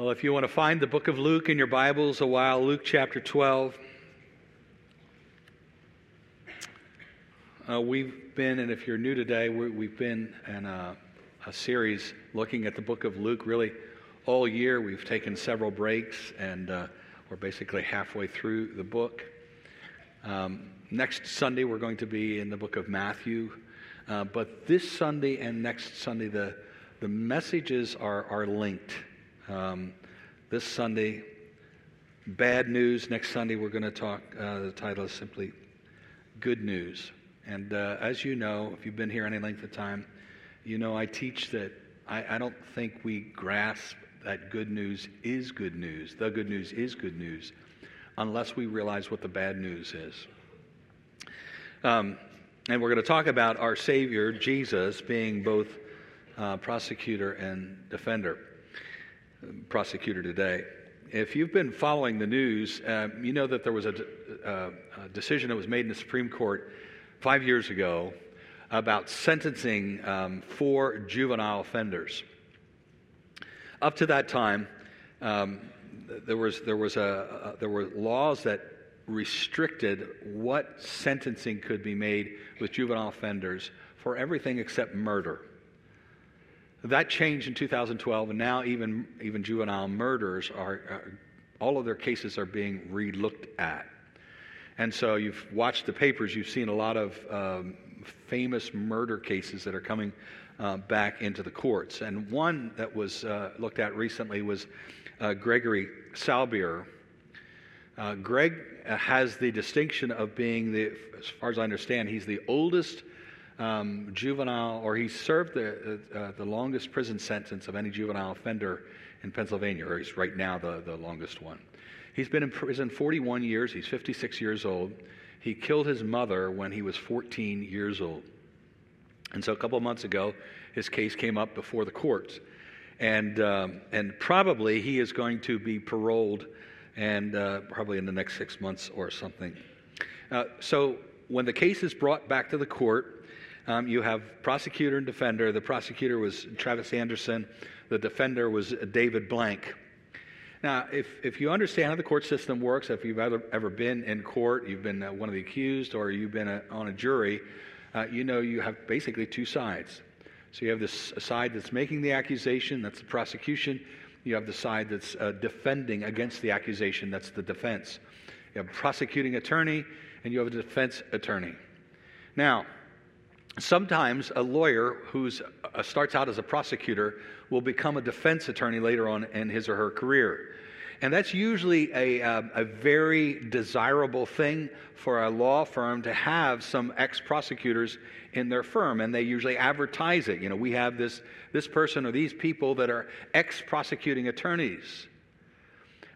Well, if you want to find the book of Luke in your Bibles a while, Luke chapter 12. Uh, we've been, and if you're new today, we have been in a, a, series looking at the book of Luke really all year. We've taken several breaks, and uh, we're basically halfway through the book. Um, next Sunday, we're going to be in the book of Matthew. Uh, but this Sunday and next Sunday, the, the messages are, are linked. Um, this Sunday, bad news. Next Sunday, we're going to talk, uh, the title is simply Good News. And uh, as you know, if you've been here any length of time, you know I teach that I, I don't think we grasp that good news is good news. The good news is good news unless we realize what the bad news is. Um, and we're going to talk about our Savior, Jesus, being both uh, prosecutor and defender prosecutor today. If you've been following the news, uh, you know that there was a, uh, a, decision that was made in the Supreme Court five years ago about sentencing um, for juvenile offenders. Up to that time, um, there was there was a, there were laws that restricted what sentencing could be made with juvenile offenders for everything except murder. That changed in 2012, and now even, even juvenile murders are, are all of their cases are being relooked at. And so you've watched the papers, you've seen a lot of um, famous murder cases that are coming uh, back into the courts. And one that was uh, looked at recently was uh, Gregory Salbier. Uh, Greg has the distinction of being the, as far as I understand, he's the oldest um, juvenile, or he served the, uh, uh, the longest prison sentence of any juvenile offender in Pennsylvania, or he's right now the, the longest one. He's been in prison 41 years. He's 56 years old. He killed his mother when he was 14 years old. And so a couple months ago, his case came up before the courts. And, um, and probably he is going to be paroled and uh, probably in the next six months or something. Uh, so when the case is brought back to the court, um, you have prosecutor and defender. The prosecutor was Travis Anderson, the defender was David Blank. Now, if, if you understand how the court system works, if you've ever, ever been in court, you've been uh, one of the accused, or you've been a, uh, on a jury, uh, you know you have basically two sides. So you have this side that's making the accusation, that's the prosecution. You have the side that's uh, defending against the accusation, that's the defense. You have a prosecuting attorney, and you have a defense attorney. Now, Sometimes a lawyer who uh, starts out as a prosecutor will become a defense attorney later on in his or her career. And that's usually a, uh, a very desirable thing for a law firm to have some ex prosecutors in their firm. And they usually advertise it. You know, we have this, this person or these people that are ex prosecuting attorneys.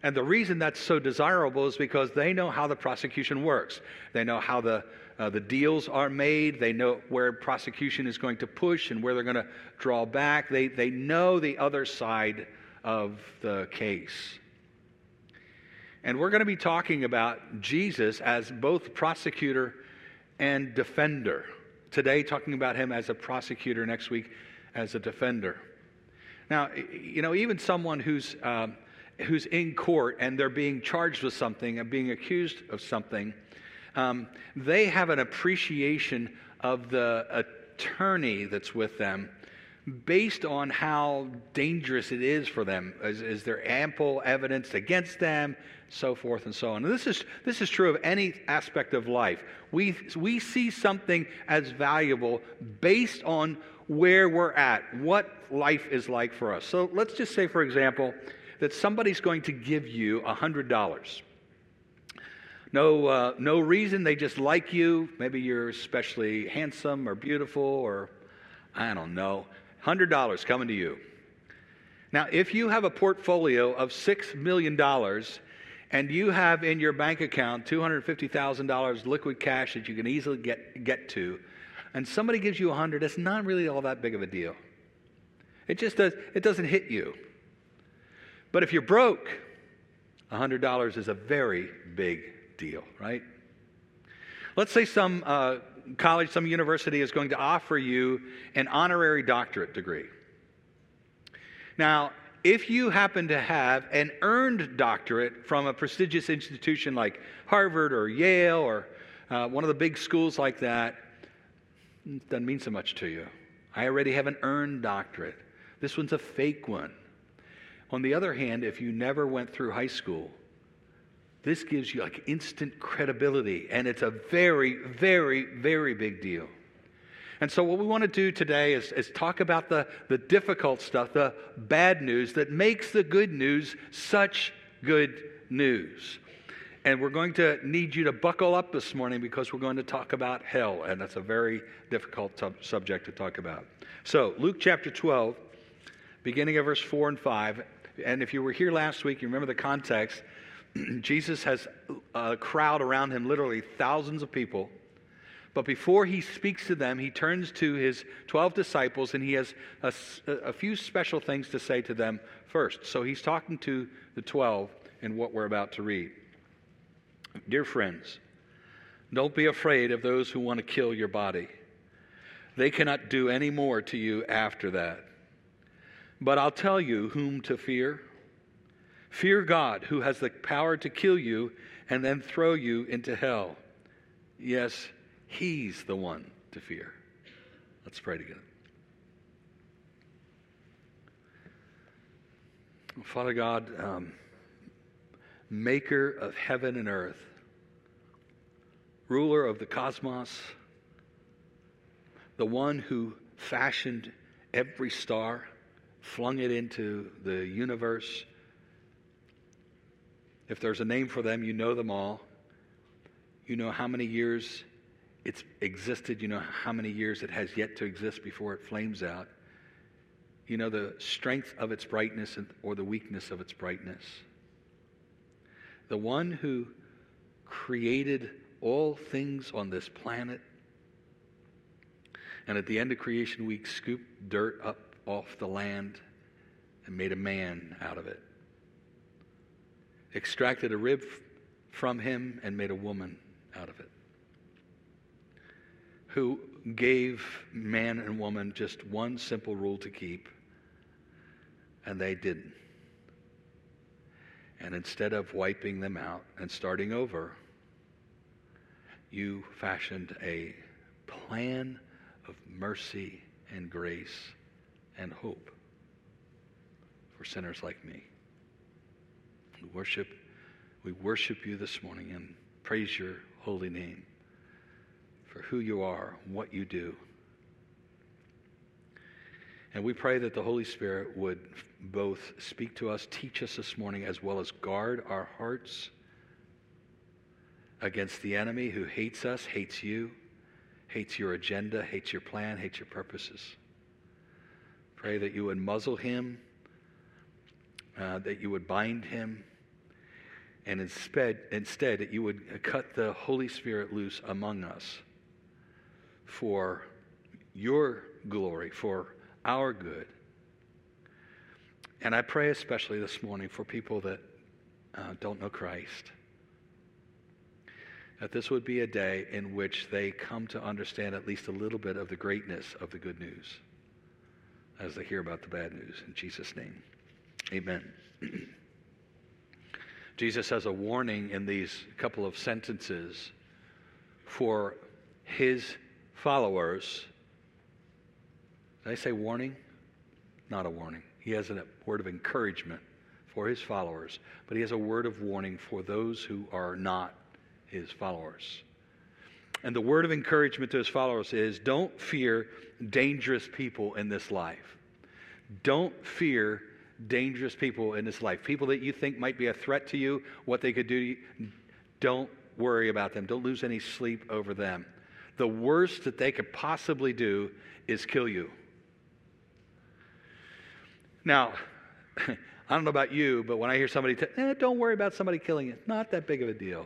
And the reason that's so desirable is because they know how the prosecution works. They know how the, uh, the deals are made. They know where prosecution is going to push and where they're going to draw back. They, they know the other side of the case. And we're going to be talking about Jesus as both prosecutor and defender. Today, talking about him as a prosecutor, next week as a defender. Now, you know, even someone who's um, who's in court and they're being charged with something and being accused of something, um, they have an appreciation of the attorney that's with them based on how dangerous it is for them. Is, is, there ample evidence against them? So forth and so on. And this is, this is true of any aspect of life. We, we see something as valuable based on where we're at, what life is like for us. So let's just say, for example, that somebody's going to give you $100. No, uh, no reason, they just like you. Maybe you're especially handsome or beautiful or I don't know. $100 coming to you. Now, if you have a portfolio of $6 million and you have in your bank account $250,000 liquid cash that you can easily get, get to, and somebody gives you 100, it's not really all that big of a deal. It just does, it doesn't hit you. But if you're broke, $100 is a very big deal, right? Let's say some uh, college, some university is going to offer you an honorary doctorate degree. Now, if you happen to have an earned doctorate from a prestigious institution like Harvard or Yale or uh, one of the big schools like that, it doesn't mean so much to you. I already have an earned doctorate. This one's a fake one. On the other hand, if you never went through high school, this gives you like instant credibility, and it's a very, very, very big deal. And so, what we want to do today is, is talk about the, the difficult stuff, the bad news that makes the good news such good news. And we're going to need you to buckle up this morning because we're going to talk about hell, and that's a very difficult t- subject to talk about. So, Luke chapter 12, beginning of verse 4 and 5. And if you were here last week, you remember the context. Jesus has uh, a crowd around him, literally thousands of people. But before he speaks to them, he turns to his 12 disciples and he has a, a, few special things to say to them first. So he's talking to the 12 in what we're about to read. Dear friends, don't be afraid of those who want to kill your body. They cannot do any more to you after that. But I'll tell you whom to fear. Fear God, who has the power to kill you and then throw you into hell. Yes, He's the one to fear. Let's pray together. Father God, um, maker of heaven and earth, ruler of the cosmos, the one who fashioned every star, flung it into the universe. If there's a name for them, you know them all. You know how many years it's existed. You know how many years it has yet to exist before it flames out. You know the strength of its brightness or the weakness of its brightness. The one who created all things on this planet and at the end of creation week scooped dirt up off the land and made a man out of it. Extracted a rib from him and made a woman out of it who gave man and woman just one simple rule to keep, and they didn't. And instead of wiping them out and starting over, you fashioned a plan of mercy and grace and hope for sinners like me. We worship, we worship you this morning and praise your holy name for who you are, what you do. And we pray that the Holy Spirit would both speak to us, teach us this morning, as well as guard our hearts against the enemy who hates us, hates you, hates your agenda, hates your plan, hates your purposes. Pray that you would muzzle him, uh, that you would bind him, and instead, instead that you would cut the Holy Spirit loose among us for your glory, for our good. And I pray especially this morning for people that uh, don't know Christ. That this would be a day in which they come to understand at least a little bit of the greatness of the good news as they hear about the bad news. In Jesus' name, amen. Jesus has a warning in these couple of sentences for his followers. Did I say warning? Not a warning. He has a word of encouragement for his followers, but he has a word of warning for those who are not his followers. And the word of encouragement to his followers is don't fear dangerous people in this life. Don't fear dangerous people in this life. People that you think might be a threat to you, what they could do, don't worry about them. Don't lose any sleep over them the worst that they could possibly do is kill you. Now, I don't know about you, but when I hear somebody, t- eh, don't worry about somebody killing you, not that big of a deal.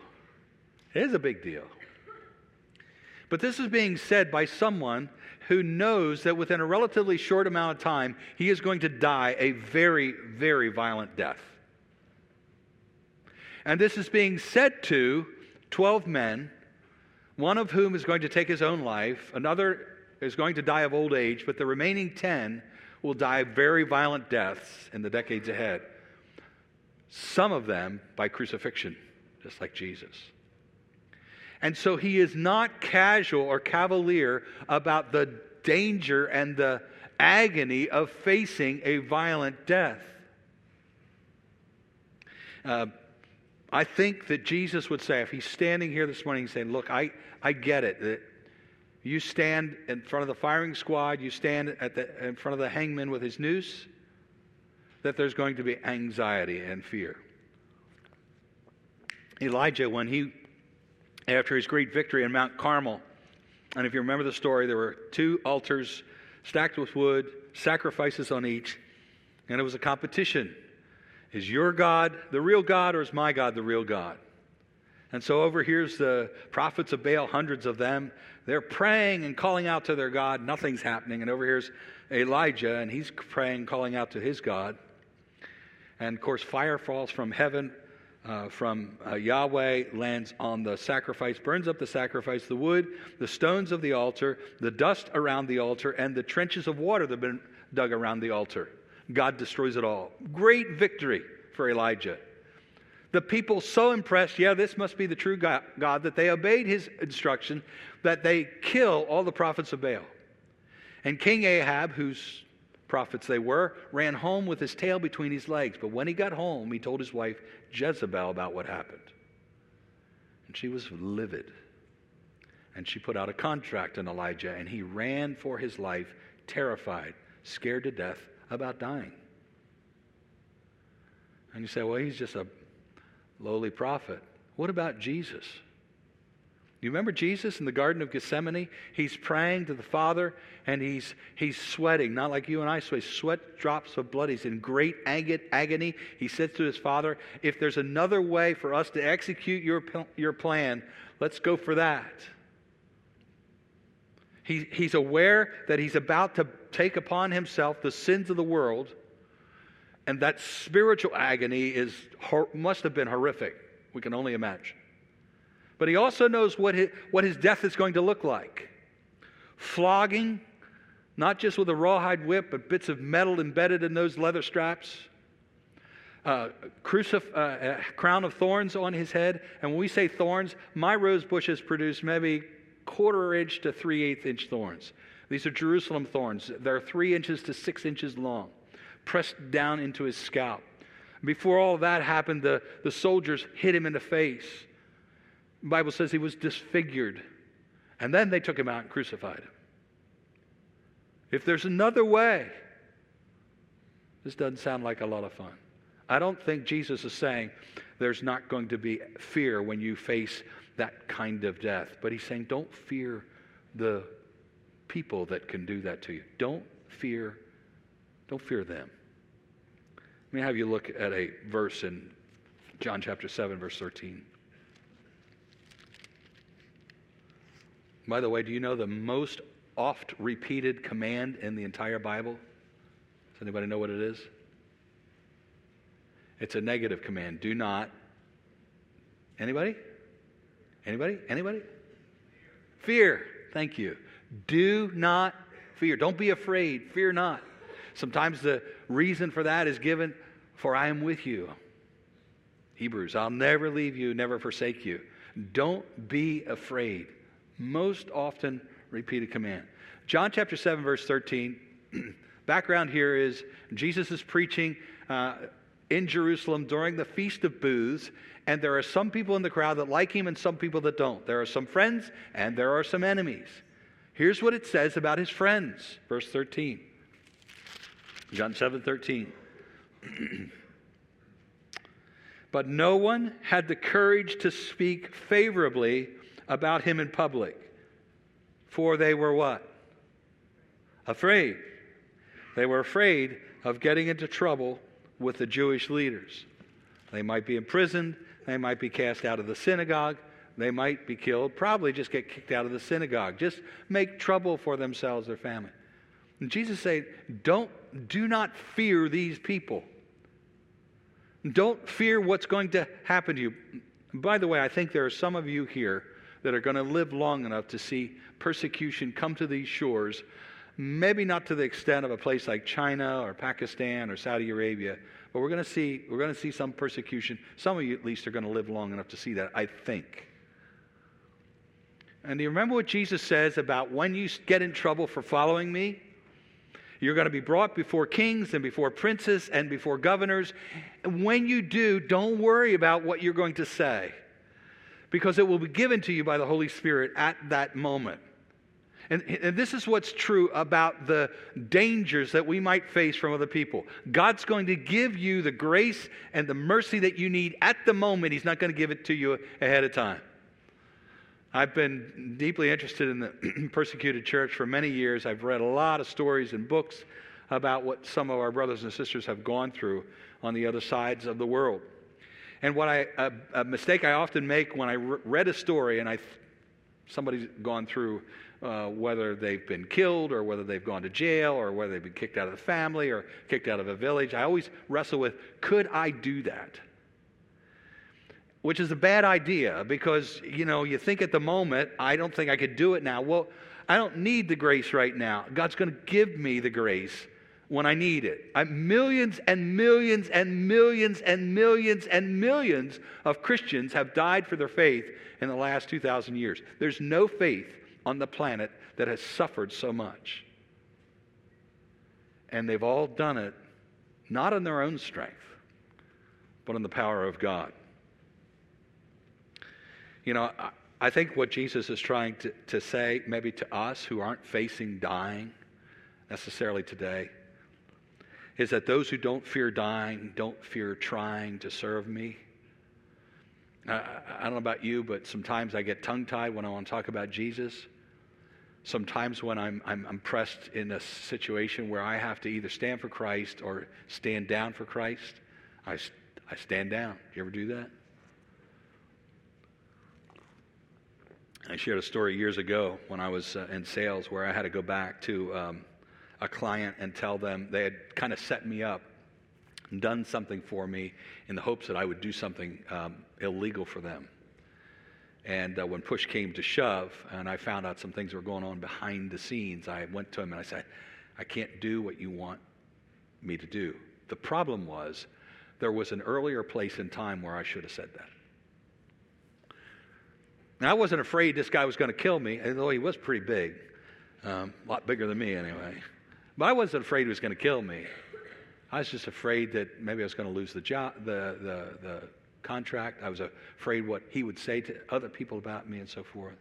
It is a big deal. But this is being said by someone who knows that within a relatively short amount of time, he is going to die a very, very violent death. And this is being said to 12 men one of whom is going to take his own life, another is going to die of old age, but the remaining 10 will die very violent deaths in the decades ahead, some of them by crucifixion, just like Jesus. And so he is not casual or cavalier about the danger and the agony of facing a violent death. Uh, I think that Jesus would say, if he's standing here this morning saying, Look, I, I get it. That you stand in front of the firing squad, you stand at the, in front of the hangman with his noose, that there's going to be anxiety and fear. Elijah, when he after his great victory in Mount Carmel. And if you remember the story, there were two altars stacked with wood, sacrifices on each, and it was a competition. Is your God the real God, or is my God the real God? And so over here's the prophets of Baal, hundreds of them. They're praying and calling out to their God. Nothing's happening. And over here's Elijah, and he's praying, calling out to his God. And of course, fire falls from heaven uh, from uh, Yahweh lands on the sacrifice, burns up the sacrifice, the wood, the stones of the altar, the dust around the altar, and the trenches of water that have been dug around the altar. God destroys it all. Great victory for Elijah. The people so impressed, yeah, this must be the true God, God, that they obeyed his instruction that they kill all the prophets of Baal. And King Ahab, whose prophets they were, ran home with his tail between his legs. But when he got home, he told his wife Jezebel about what happened. And she was livid. And she put out a contract on Elijah, and he ran for his life, terrified, scared to death about dying. And you say, well, he's just a lowly prophet. What about Jesus? You remember Jesus in the Garden of Gethsemane? He's praying to the Father and he's, he's sweating, not like you and I sweat, sweat drops of blood. He's in great agony. He says to his Father, If there's another way for us to execute your, your plan, let's go for that. He, he's aware that he's about to take upon himself the sins of the world, and that spiritual agony is, must have been horrific. We can only imagine. But he also knows what his, what his death is going to look like flogging, not just with a rawhide whip, but bits of metal embedded in those leather straps. Uh, crucif- uh, crown of thorns on his head. And when we say thorns, my rose bushes produce maybe quarter inch to three eighth inch thorns. These are Jerusalem thorns. They're three inches to six inches long, pressed down into his scalp. Before all that happened, the, the soldiers hit him in the face. The Bible says he was disfigured. And then they took him out and crucified him. If there's another way, this doesn't sound like a lot of fun. I don't think Jesus is saying there's not going to be fear when you face that kind of death. But he's saying don't fear the people that can do that to you. Don't fear, don't fear them. Let me have you look at a verse in John chapter 7, verse 13. By the way, do you know the most oft repeated command in the entire Bible? Does anybody know what it is? It's a negative command. Do not. Anybody? Anybody? Anybody? Fear. Thank you. Do not fear. Don't be afraid. Fear not. Sometimes the reason for that is given, for I am with you. Hebrews, I'll never leave you, never forsake you. Don't be afraid most often repeated command. John chapter 7, verse 13. Background here is Jesus is preaching uh, in Jerusalem during the Feast of Booths, and there are some people in the crowd that like him and some people that don't. There are some friends and there are some enemies. Here's what it says about his friends, verse 13. John 7 13. but no one had the courage to speak favorably about him in public. For they were what? Afraid. They were afraid of getting into trouble with the Jewish leaders. They might be imprisoned, they might be cast out of the synagogue, they might be killed, probably just get kicked out of the synagogue, just make trouble for themselves, their family. And Jesus said, Don't do not fear these people. Don't fear what's going to happen to you. By the way, I think there are some of you here that are going to live long enough to see persecution come to these shores Maybe not to the extent of a place like China or Pakistan or Saudi Arabia, but we're going to see we're going to see some persecution. Some of you at least are going to live long enough to see that, I think. And do you remember what Jesus says about when you get in trouble for following me? You're going to be brought before kings and before princes and before governors. And when you do, don't worry about what you're going to say because it will be given to you by the Holy Spirit at that moment. And, and, this is what's true about the dangers that we might face from other people. God's going to give you the grace and the mercy that you need at the moment. He's not going to give it to you ahead of time. I've been deeply interested in the persecuted church for many years. I've read a lot of stories and books about what some of our brothers and sisters have gone through on the other sides of the world. And what I, a, a mistake I often make when I re- read a story and I, somebody's gone through uh, whether they've been killed or whether they've gone to jail or whether they've been kicked out of the family or kicked out of a village, I always wrestle with could I do that? Which is a bad idea because, you know, you think at the moment, I don't think I could do it now. Well, I don't need the grace right now. God's going to give me the grace when I need it. I, millions and millions and millions and millions and millions of Christians have died for their faith in the last 2,000 years. There's no faith on the planet that has suffered so much. And they've all done it not in their own strength, but in the power of God. You know, I, I think what Jesus is trying to, to say, maybe to us who aren't facing dying necessarily today, is that those who don't fear dying don't fear trying to serve me. I, I don't know about you, but sometimes I get tongue tied when I want to talk about Jesus. Sometimes when I'm, I'm, I'm pressed in a situation where I have to either stand for Christ or stand down for Christ, I, I stand down. Do you ever do that? I shared a story years ago when I was uh, in sales where I had to go back to um, a client and tell them they had kind of set me up and done something for me in the hopes that I would do something um, illegal for them. And uh, when push came to shove, and I found out some things were going on behind the scenes, I went to him and I said, I can't do what you want me to do. The problem was there was an earlier place in time where I should have said that. Now, I wasn't afraid this guy was going to kill me, although he was pretty big, um, a lot bigger than me anyway. But I wasn't afraid he was going to kill me. I was just afraid that maybe I was going to lose the job, the, the, the contract. I was afraid what he would say to other people about me and so forth.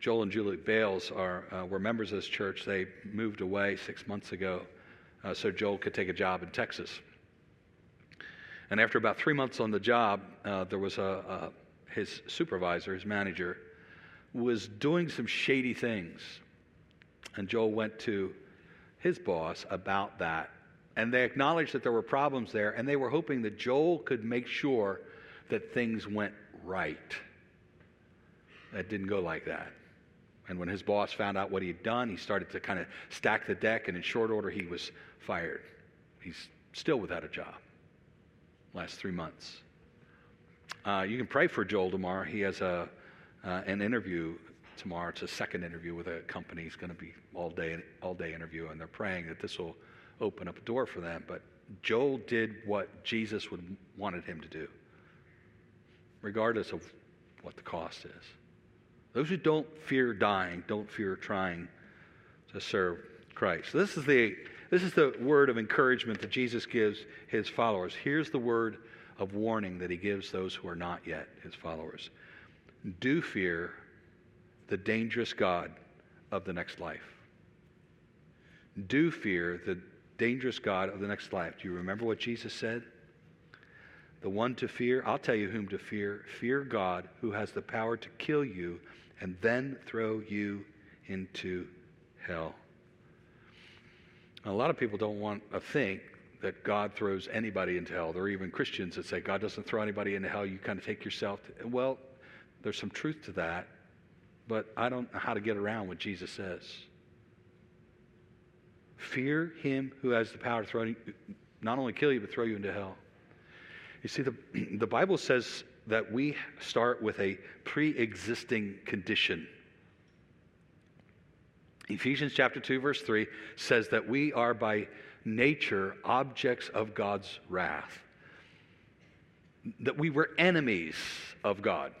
Joel and Julie Bales are, uh, were members of this church. They moved away six months ago uh, so Joel could take a job in Texas. And after about three months on the job, uh, there was a, a, his supervisor, his manager, was doing some shady things. And Joel went to his boss about that and they acknowledged that there were problems there, and they were hoping that Joel could make sure that things went right. That didn't go like that. And when his boss found out what he had done, he started to kind of stack the deck, and in short order, he was fired. He's still without a job. Last three months. Uh, you can pray for Joel tomorrow. He has a, uh, an interview tomorrow. It's a second interview with a company. It's going to be all day, all day interview, and they're praying that this will open up a door for them. But Joel did what Jesus would wanted him to do, regardless of what the cost is. Those who don't fear dying don't fear trying to serve Christ. So this is the this is the word of encouragement that Jesus gives his followers. Here's the word of warning that he gives those who are not yet his followers. Do fear the dangerous God of the next life. Do fear the dangerous God of the next life. Do you remember what Jesus said? The one to fear, I'll tell you whom to fear. Fear God who has the power to kill you and then throw you into hell. a lot of people don't want to think that God throws anybody into hell. There are even Christians that say God doesn't throw anybody into hell. You kind of take yourself to, well, there's some truth to that, but I don't know how to get around what Jesus says. Fear him who has the power to throw you, not only kill you, but throw you into hell. You see, the, the Bible says that we start with a pre existing condition. Ephesians chapter 2, verse 3 says that we are by nature objects of God's wrath, that we were enemies of God.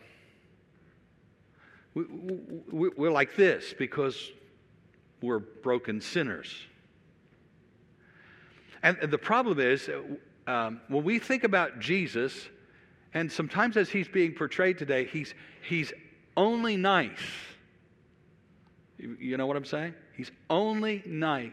We, we, we're like this because we're broken sinners. And the problem is, um, when we think about Jesus, and sometimes as he's being portrayed today, he's, he's only nice. You, you know what I'm saying? He's only nice.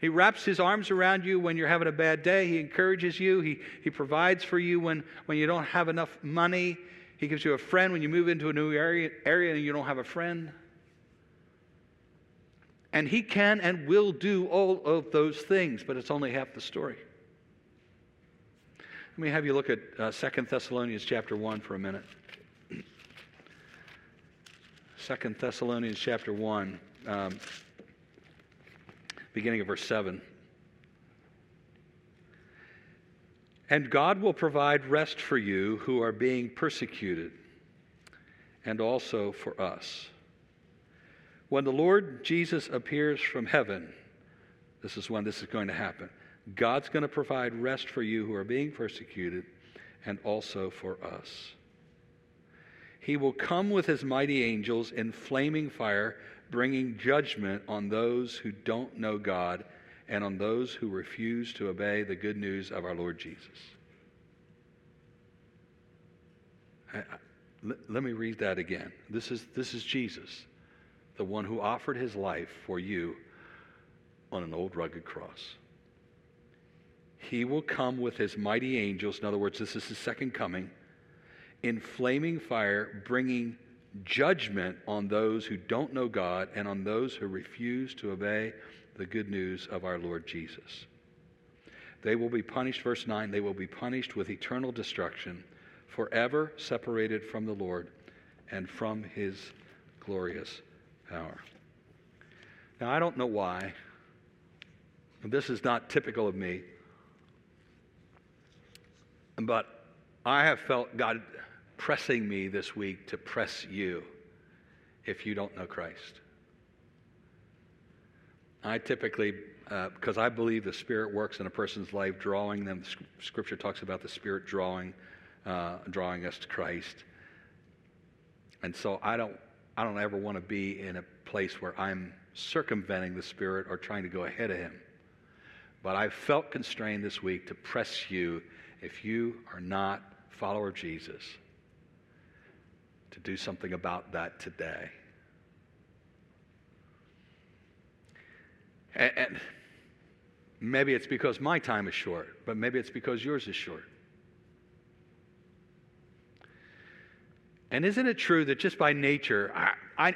He wraps his arms around you when you're having a bad day. He encourages you. He, he provides for you when, when you don't have enough money. He gives you a friend when you move into a new area, area and you don't have a friend. And he can and will do all of those things, but it's only half the story. Let me have you look at uh, 2 Thessalonians chapter 1 for a minute. 2 Thessalonians chapter 1, um, beginning of verse 7. And God will provide rest for you who are being persecuted, and also for us. When the Lord Jesus appears from heaven, this is when this is going to happen. God's going to provide rest for you who are being persecuted, and also for us. He will come with his mighty angels in flaming fire, bringing judgment on those who don't know God and on those who refuse to obey the good news of our Lord Jesus. I, I, let, let me read that again. This is, this is Jesus, the one who offered his life for you on an old rugged cross. He will come with his mighty angels. In other words, this is his second coming in flaming fire, bringing judgment on those who don't know God and on those who refuse to obey the good news of our Lord Jesus. They will be punished, verse 9, they will be punished with eternal destruction, forever separated from the Lord and from his glorious power. Now, I don't know why. This is not typical of me. But I have felt God pressing me this week to press you if you don't know Christ. I typically, uh, because I believe the Spirit works in a person's life, drawing them. Scripture talks about the Spirit drawing, uh, drawing us to Christ. And so I don't, I don't ever want to be in a place where I'm circumventing the Spirit or trying to go ahead of Him. But I felt constrained this week to press you if you are not follower of Jesus to do something about that today. And, and maybe it's because my time is short, but maybe it's because yours is short. And isn't it true that just by nature, I, I,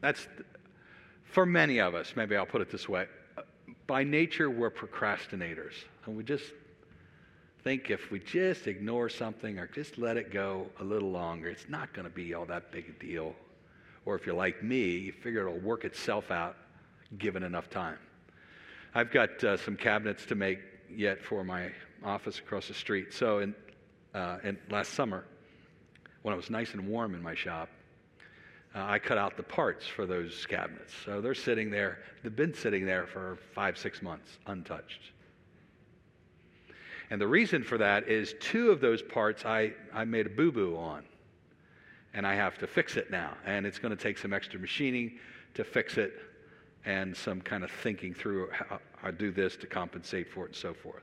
that's for many of us, maybe I'll put it this way by nature, we're procrastinators. And we just think if we just ignore something or just let it go a little longer, it's not going to be all that big a deal. Or if you're like me, you figure it'll work itself out given enough time. I've got uh, some cabinets to make yet for my office across the street. So, in, uh, in last summer, when it was nice and warm in my shop, uh, I cut out the parts for those cabinets. So they're sitting there, they've been sitting there for five, six months, untouched. And the reason for that is two of those parts I, I made a boo boo on. And I have to fix it now. And it's going to take some extra machining to fix it and some kind of thinking through I do this to compensate for it and so forth.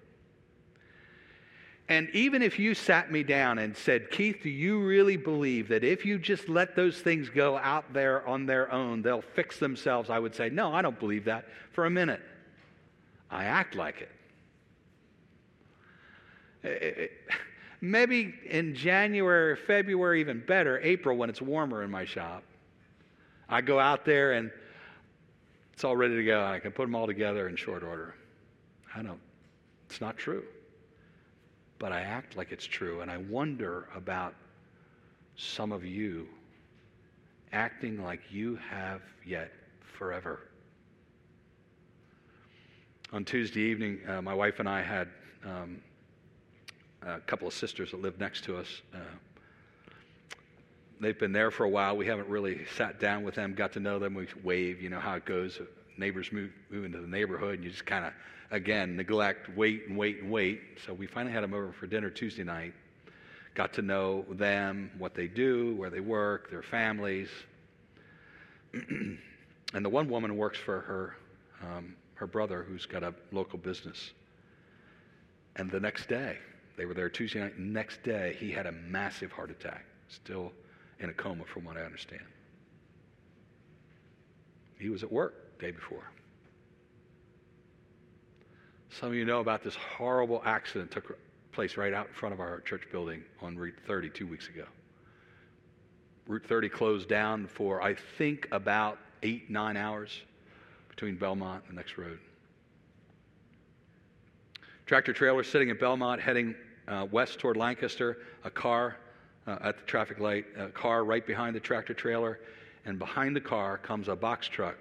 And even if you sat me down and said, Keith, do you really believe that if you just let those things go out there on their own, they'll fix themselves? I would say, no, I don't believe that for a minute. I act like it. it, it maybe in January, February, even better, April, when it's warmer in my shop, I go out there and it's all ready to go. I can put them all together in short order. I don't, it's not true but I act like it's true. And I wonder about some of you acting like you have yet forever. On Tuesday evening, uh, my wife and I had um, a couple of sisters that lived next to us uh, they've been there for a while. We haven't really sat down with them, got to know them. We wave, you know how it goes. Neighbors move, move into the neighborhood, and you just kind of, again, neglect, wait and wait and wait. So we finally had them over for dinner Tuesday night. Got to know them, what they do, where they work, their families. and the one woman works for her, um, her brother, who's got a local business. And the next day, they were there Tuesday night. Next day, he had a massive heart attack, still in a coma, from what I understand. He was at work day before. Some of you know about this horrible accident took place right out in front of our church building on Route 30 two weeks ago. Route 30 closed down for, I think, about eight, nine hours between Belmont and the next road. Tractor trailer sitting at Belmont heading uh, west toward Lancaster, a car uh, at the traffic light, a car right behind the tractor trailer, and behind the car comes a box truck.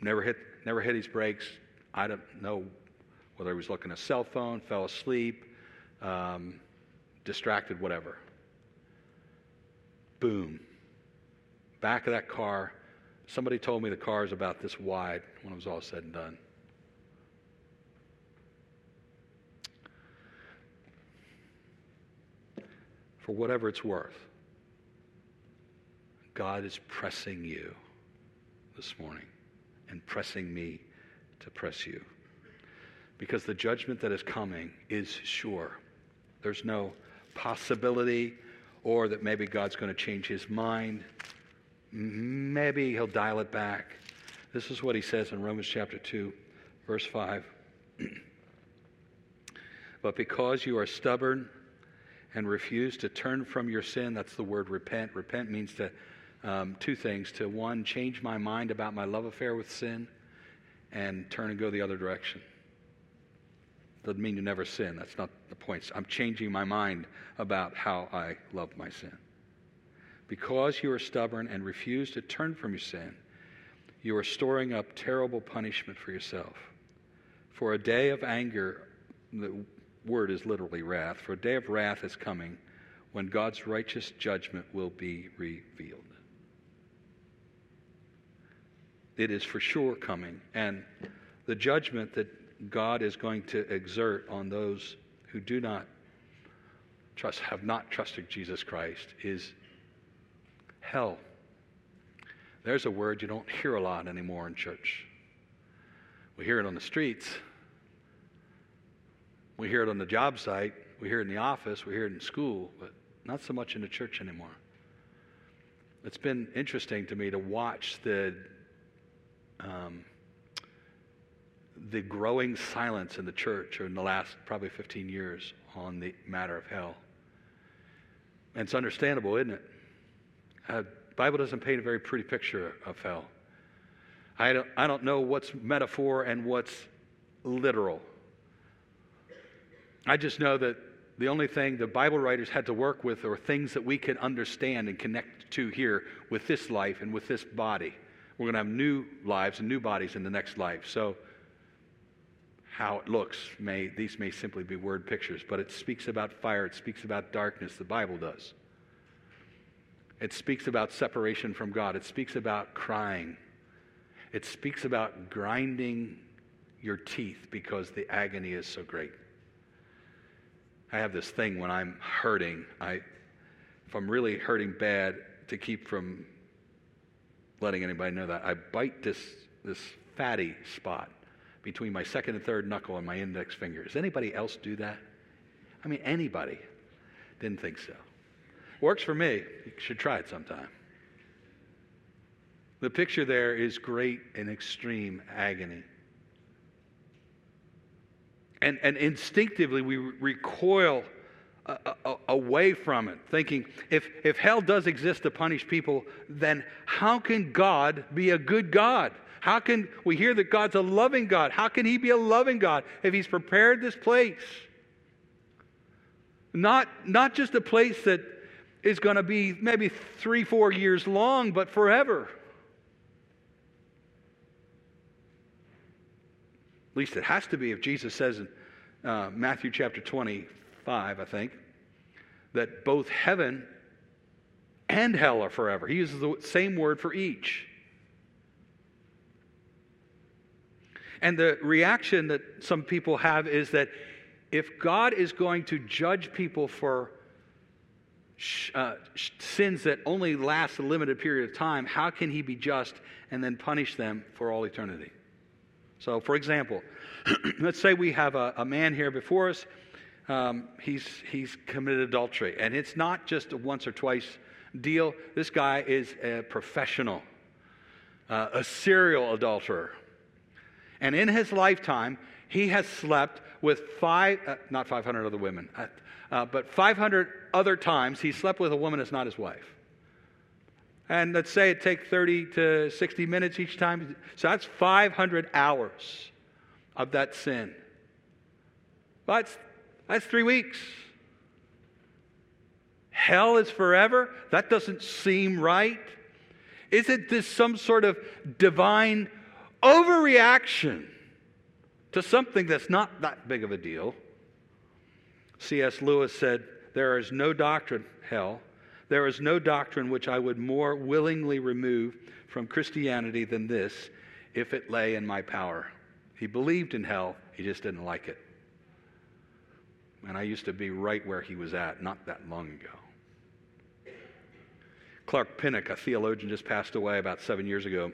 Never hit, never hit his brakes. I don't know whether he was looking at a cell phone, fell asleep, um, distracted, whatever. Boom. Back of that car. Somebody told me the car is about this wide when it was all said and done. For whatever it's worth. God is pressing you this morning and pressing me to press you. Because the judgment that is coming is sure. There's no possibility or that maybe God's going to change his mind. Maybe he'll dial it back. This is what he says in Romans chapter 2, verse 5. but because you are stubborn and refuse to turn from your sin, that's the word repent. Repent means to um, two things to one, change my mind about my love affair with sin, and turn and go the other direction. Doesn't mean you never sin. That's not the point. I'm changing my mind about how I love my sin. Because you are stubborn and refuse to turn from your sin, you are storing up terrible punishment for yourself. For a day of anger, word is literally wrath, for a day of wrath is coming when God's righteous judgment will be revealed. It is for sure coming. And the judgment that God is going to exert on those who do not trust, have not trusted Jesus Christ, is hell. There's a word you don't hear a lot anymore in church. We hear it on the streets, we hear it on the job site, we hear it in the office, we hear it in school, but not so much in the church anymore. It's been interesting to me to watch the um, the growing silence in the church in the last probably 15 years on the matter of hell. And it's understandable, isn't it? Uh, Bible doesn't paint a very pretty picture of hell. I don't, I don't know what's metaphor and what's literal. I just know that the only thing the Bible writers had to work with are things that we can understand and connect to here with this life and with this body. We're going to have new lives and new bodies in the next life. So, how it looks may these may simply be word pictures, but it speaks about fire, it speaks about darkness, the Bible does. It speaks about separation from God. It speaks about crying. It speaks about grinding your teeth because the agony is so great. I have this thing when I'm hurting, I, if I'm really hurting bad, to keep from letting anybody know that, I bite this, this fatty spot between my second and third knuckle and my index finger. Does anybody else do that? I mean, anybody. Didn't think so. Works for me. You should try it sometime. The picture there is great and extreme agony. And, and instinctively, we recoil uh, uh, away from it, thinking if, if hell does exist to punish people, then how can God be a good God? How can we hear that God's a loving God? How can He be a loving God if He's prepared this place? Not, not just a place that is going to be maybe three, four years long, but forever. At least it has to be if Jesus says in uh, Matthew chapter 25, I think, that both heaven and hell are forever. He uses the same word for each. And the reaction that some people have is that if God is going to judge people for uh, sins that only last a limited period of time, how can he be just and then punish them for all eternity? So, for example, let's say we have a, a man here before us. Um, he's, he's committed adultery, and it's not just a once or twice deal. This guy is a professional, uh, a serial adulterer. And in his lifetime, he has slept with five, uh, not 500 other women, uh, uh, but 500 other times he slept with a woman that's not his wife. And let's say it takes 30 to 60 minutes each time. So that's 500 hours of that sin. That's, that's three weeks. Hell is forever? That doesn't seem right. Isn't this some sort of divine overreaction to something that's not that big of a deal? C.S. Lewis said, There is no doctrine, hell, there is no doctrine which I would more willingly remove from Christianity than this if it lay in my power. He believed in hell, he just didn't like it. And I used to be right where he was at not that long ago. Clark Pinnock, a theologian, just passed away about seven years ago,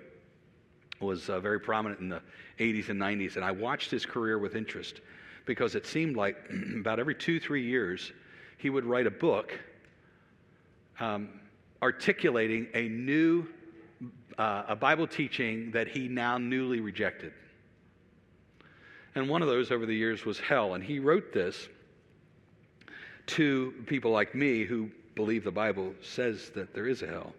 was uh, very prominent in the 80s and 90s, and I watched his career with interest because it seemed like about every two, three years, he would write a book um, articulating a new uh, a Bible teaching that he now newly rejected. And one of those over the years was hell. And he wrote this to people like me who believe the Bible says that there is a hell.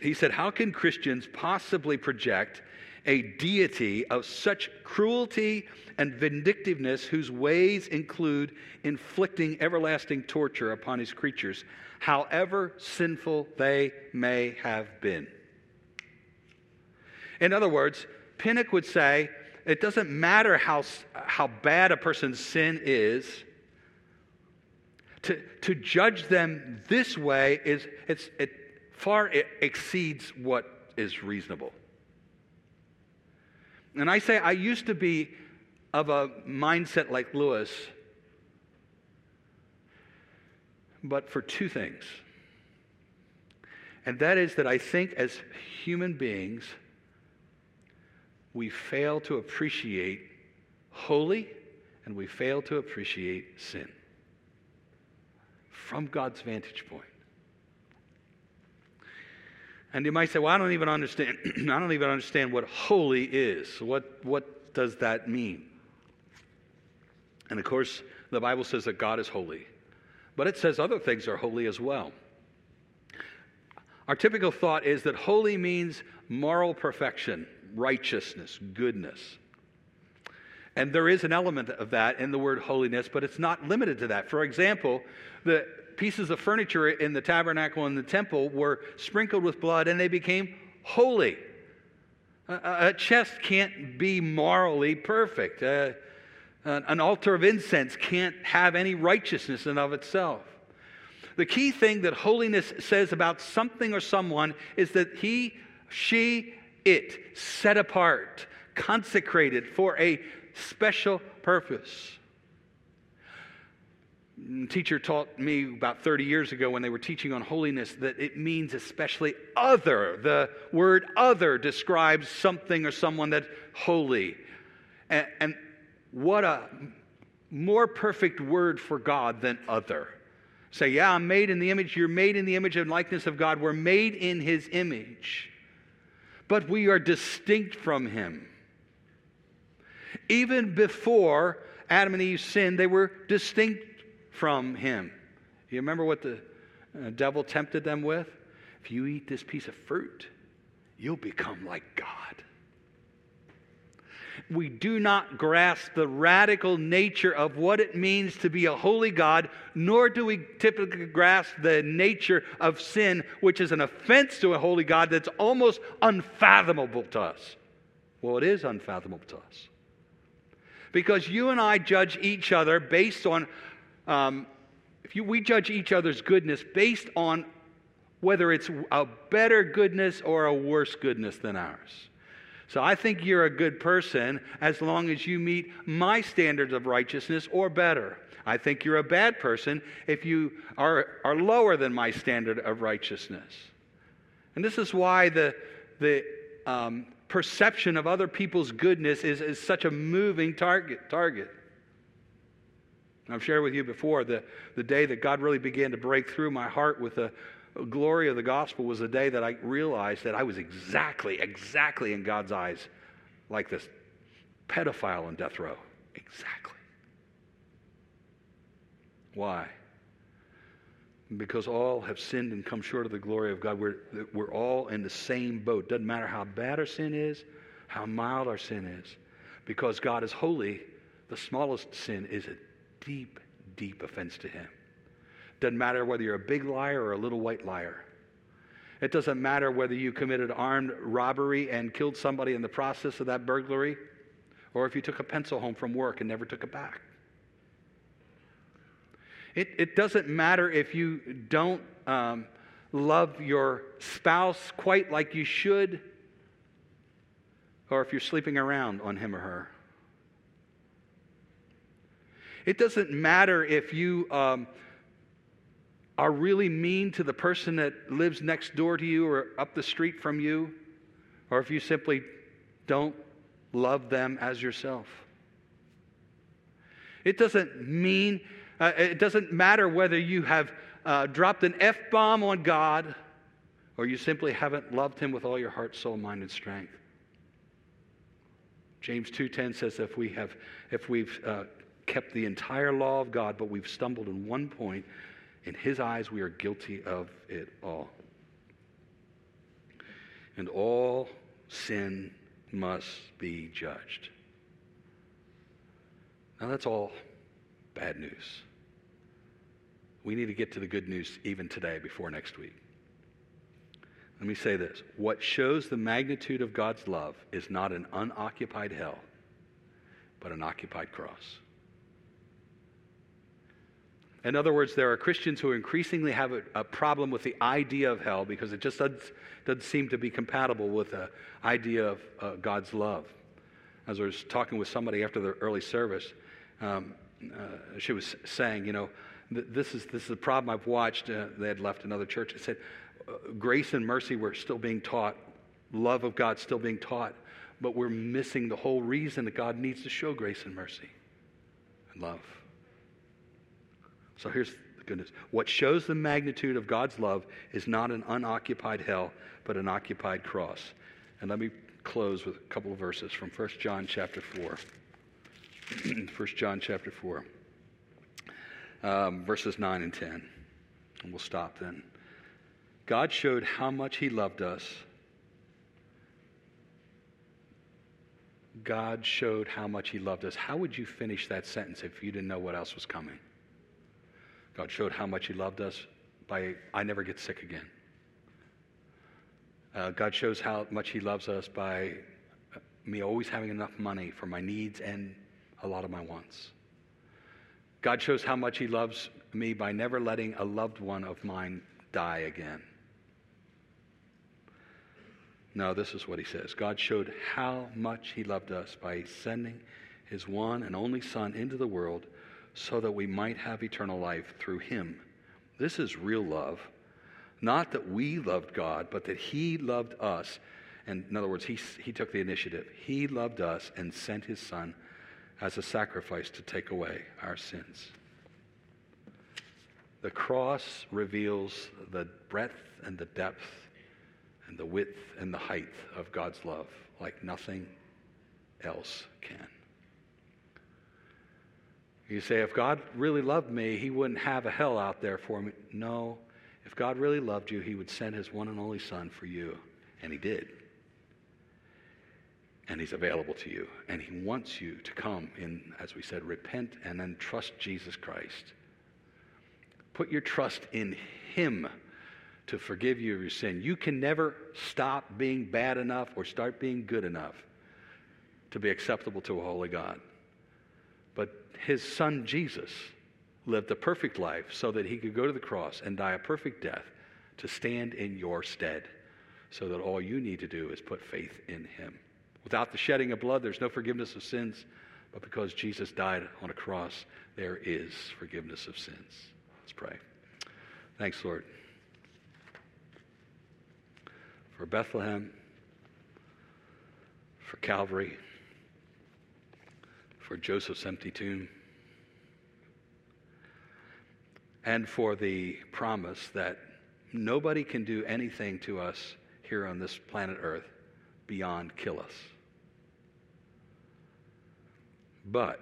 He said, How can Christians possibly project a deity of such cruelty and vindictiveness, whose ways include inflicting everlasting torture upon his creatures, however sinful they may have been. In other words, Pinnock would say it doesn't matter how, how bad a person's sin is. To, to judge them this way is it's, it far it exceeds what is reasonable. And I say I used to be of a mindset like Lewis, but for two things. And that is that I think as human beings, we fail to appreciate holy and we fail to appreciate sin from God's vantage point. And you might say, well, I don't even understand. I don't even understand what holy is. What, what does that mean? And of course, the Bible says that God is holy, but it says other things are holy as well. Our typical thought is that holy means moral perfection, righteousness, goodness. And there is an element of that in the word holiness, but it's not limited to that. For example, the pieces of furniture in the tabernacle and the temple were sprinkled with blood and they became holy. A, a chest can't be morally perfect. Uh, an altar of incense can't have any righteousness in of itself. The key thing that holiness says about something or someone is that he, she, it, set apart, consecrated for a special purpose teacher taught me about 30 years ago when they were teaching on holiness that it means especially other. The word other describes something or someone that's holy. And, and what a more perfect word for God than other. Say, yeah, I'm made in the image. You're made in the image and likeness of God. We're made in his image. But we are distinct from him. Even before Adam and Eve sinned, they were distinct from him. You remember what the uh, devil tempted them with? If you eat this piece of fruit, you'll become like God. We do not grasp the radical nature of what it means to be a holy God, nor do we typically grasp the nature of sin, which is an offense to a holy God that's almost unfathomable to us. Well, it is unfathomable to us. Because you and I judge each other based on um, if you, we judge each other's goodness based on whether it's a better goodness or a worse goodness than ours. So I think you're a good person as long as you meet my standards of righteousness or better. I think you're a bad person if you are, are lower than my standard of righteousness. And this is why the, the um, perception of other people's goodness is, is such a moving target. target. I've shared with you before the, the day that God really began to break through my heart with the glory of the gospel was the day that I realized that I was exactly, exactly in God's eyes like this pedophile on death row. Exactly. Why? Because all have sinned and come short of the glory of God. We're, we're all in the same boat. Doesn't matter how bad our sin is, how mild our sin is. Because God is holy, the smallest sin is a deep, deep offense to Him. Doesn't matter whether you're a big liar or a little white liar. It doesn't matter whether you committed armed robbery and killed somebody in the process of that burglary, or if you took a pencil home from work and never took it back. It, it doesn't matter if you don't um, love your spouse quite like you should, or if you're sleeping around on him or her. It doesn't matter if you um, are really mean to the person that lives next door to you or up the street from you, or if you simply don't love them as yourself. It doesn't mean uh, it doesn't matter whether you have uh, dropped an F bomb on God or you simply haven't loved him with all your heart, soul, mind, and strength. James 2:10 says if we have if we've uh, kept the entire law of God but we've stumbled in one point in his eyes we are guilty of it all. And all sin must be judged. Now that's all bad news. We need to get to the good news even today before next week. Let me say this what shows the magnitude of God's love is not an unoccupied hell, but an occupied cross. In other words, there are Christians who increasingly have a, a problem with the idea of hell because it just doesn't, doesn't seem to be compatible with the idea of uh, God's love. As I was talking with somebody after the early service, um, uh, she was saying, you know, this is, this is the problem I've watched. Uh, they had left another church. It said uh, grace and mercy were still being taught, love of God still being taught, but we're missing the whole reason that God needs to show grace and mercy and love. So here's the goodness. What shows the magnitude of God's love is not an unoccupied hell, but an occupied cross. And let me close with a couple of verses from 1 John chapter 4. 1 John chapter 4 um, verses 9 and 10. And we'll stop then. God showed how much He loved us. God showed how much He loved us. How would you finish that sentence if you didn't know what else was coming? God showed how much He loved us by, I never get sick again. Uh, God shows how much He loves us by me always having enough money for my needs and a lot of my wants. God shows how much He loves me by never letting a loved one of mine die again. No, this is what He says God showed how much He loved us by sending His one and only Son into the world so that we might have eternal life through Him. This is real love. Not that we loved God, but that He loved us. And in other words, He, he took the initiative. He loved us and sent His Son as a sacrifice to take away our sins. The cross reveals the breadth and the depth and the width and the height of God's love like nothing else can. You say, if God really loved me, he wouldn't have a hell out there for me. No. If God really loved you, he would send his one and only Son for you. And he did and he's available to you. And he wants you to come in, as we said, repent and then trust Jesus Christ. Put your trust in him to forgive you of your sin. You can never stop being bad enough or start being good enough to be acceptable to a holy God. His son Jesus lived a perfect life so that he could go to the cross and die a perfect death to stand in your stead so that all you need to do is put faith in him. Without the shedding of blood, there's no forgiveness of sins, but because Jesus died on a cross, there is forgiveness of sins. Let's pray. Thanks, Lord. For Bethlehem, for Calvary, for Joseph's empty tomb, and for the promise that nobody can do anything to us here on this planet Earth beyond kill us. But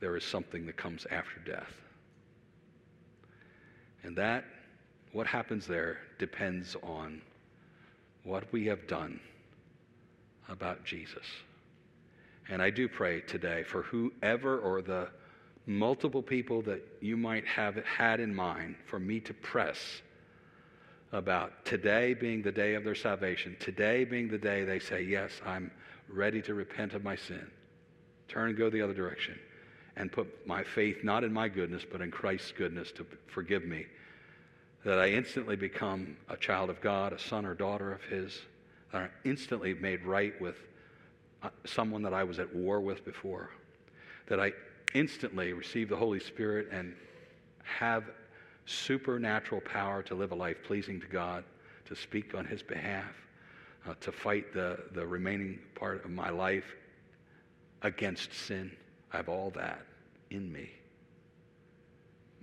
there is something that comes after death. And that, what happens there, depends on what we have done about Jesus. And I do pray today for whoever or the multiple people that you might have had in mind for me to press about today being the day of their salvation, today being the day they say, Yes, I'm ready to repent of my sin, turn and go the other direction, and put my faith not in my goodness, but in Christ's goodness to forgive me, that I instantly become a child of God, a son or daughter of His, that I'm instantly made right with someone that I was at war with before, that I instantly receive the Holy Spirit and have supernatural power to live a life pleasing to God, to speak on His behalf, uh, to fight the, the remaining part of my life against sin. I have all that in me.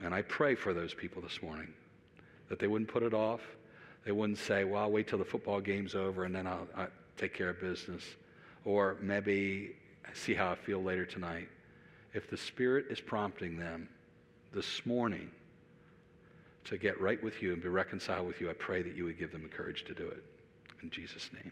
And I pray for those people this morning that they wouldn't put it off. They wouldn't say, well, I'll wait till the football game's over and then I'll, I'll take care of business. Or maybe see how I feel later tonight if the Spirit is prompting them this morning to get right with you and be reconciled with you, I pray that you would give them the courage to do it. In Jesus' name.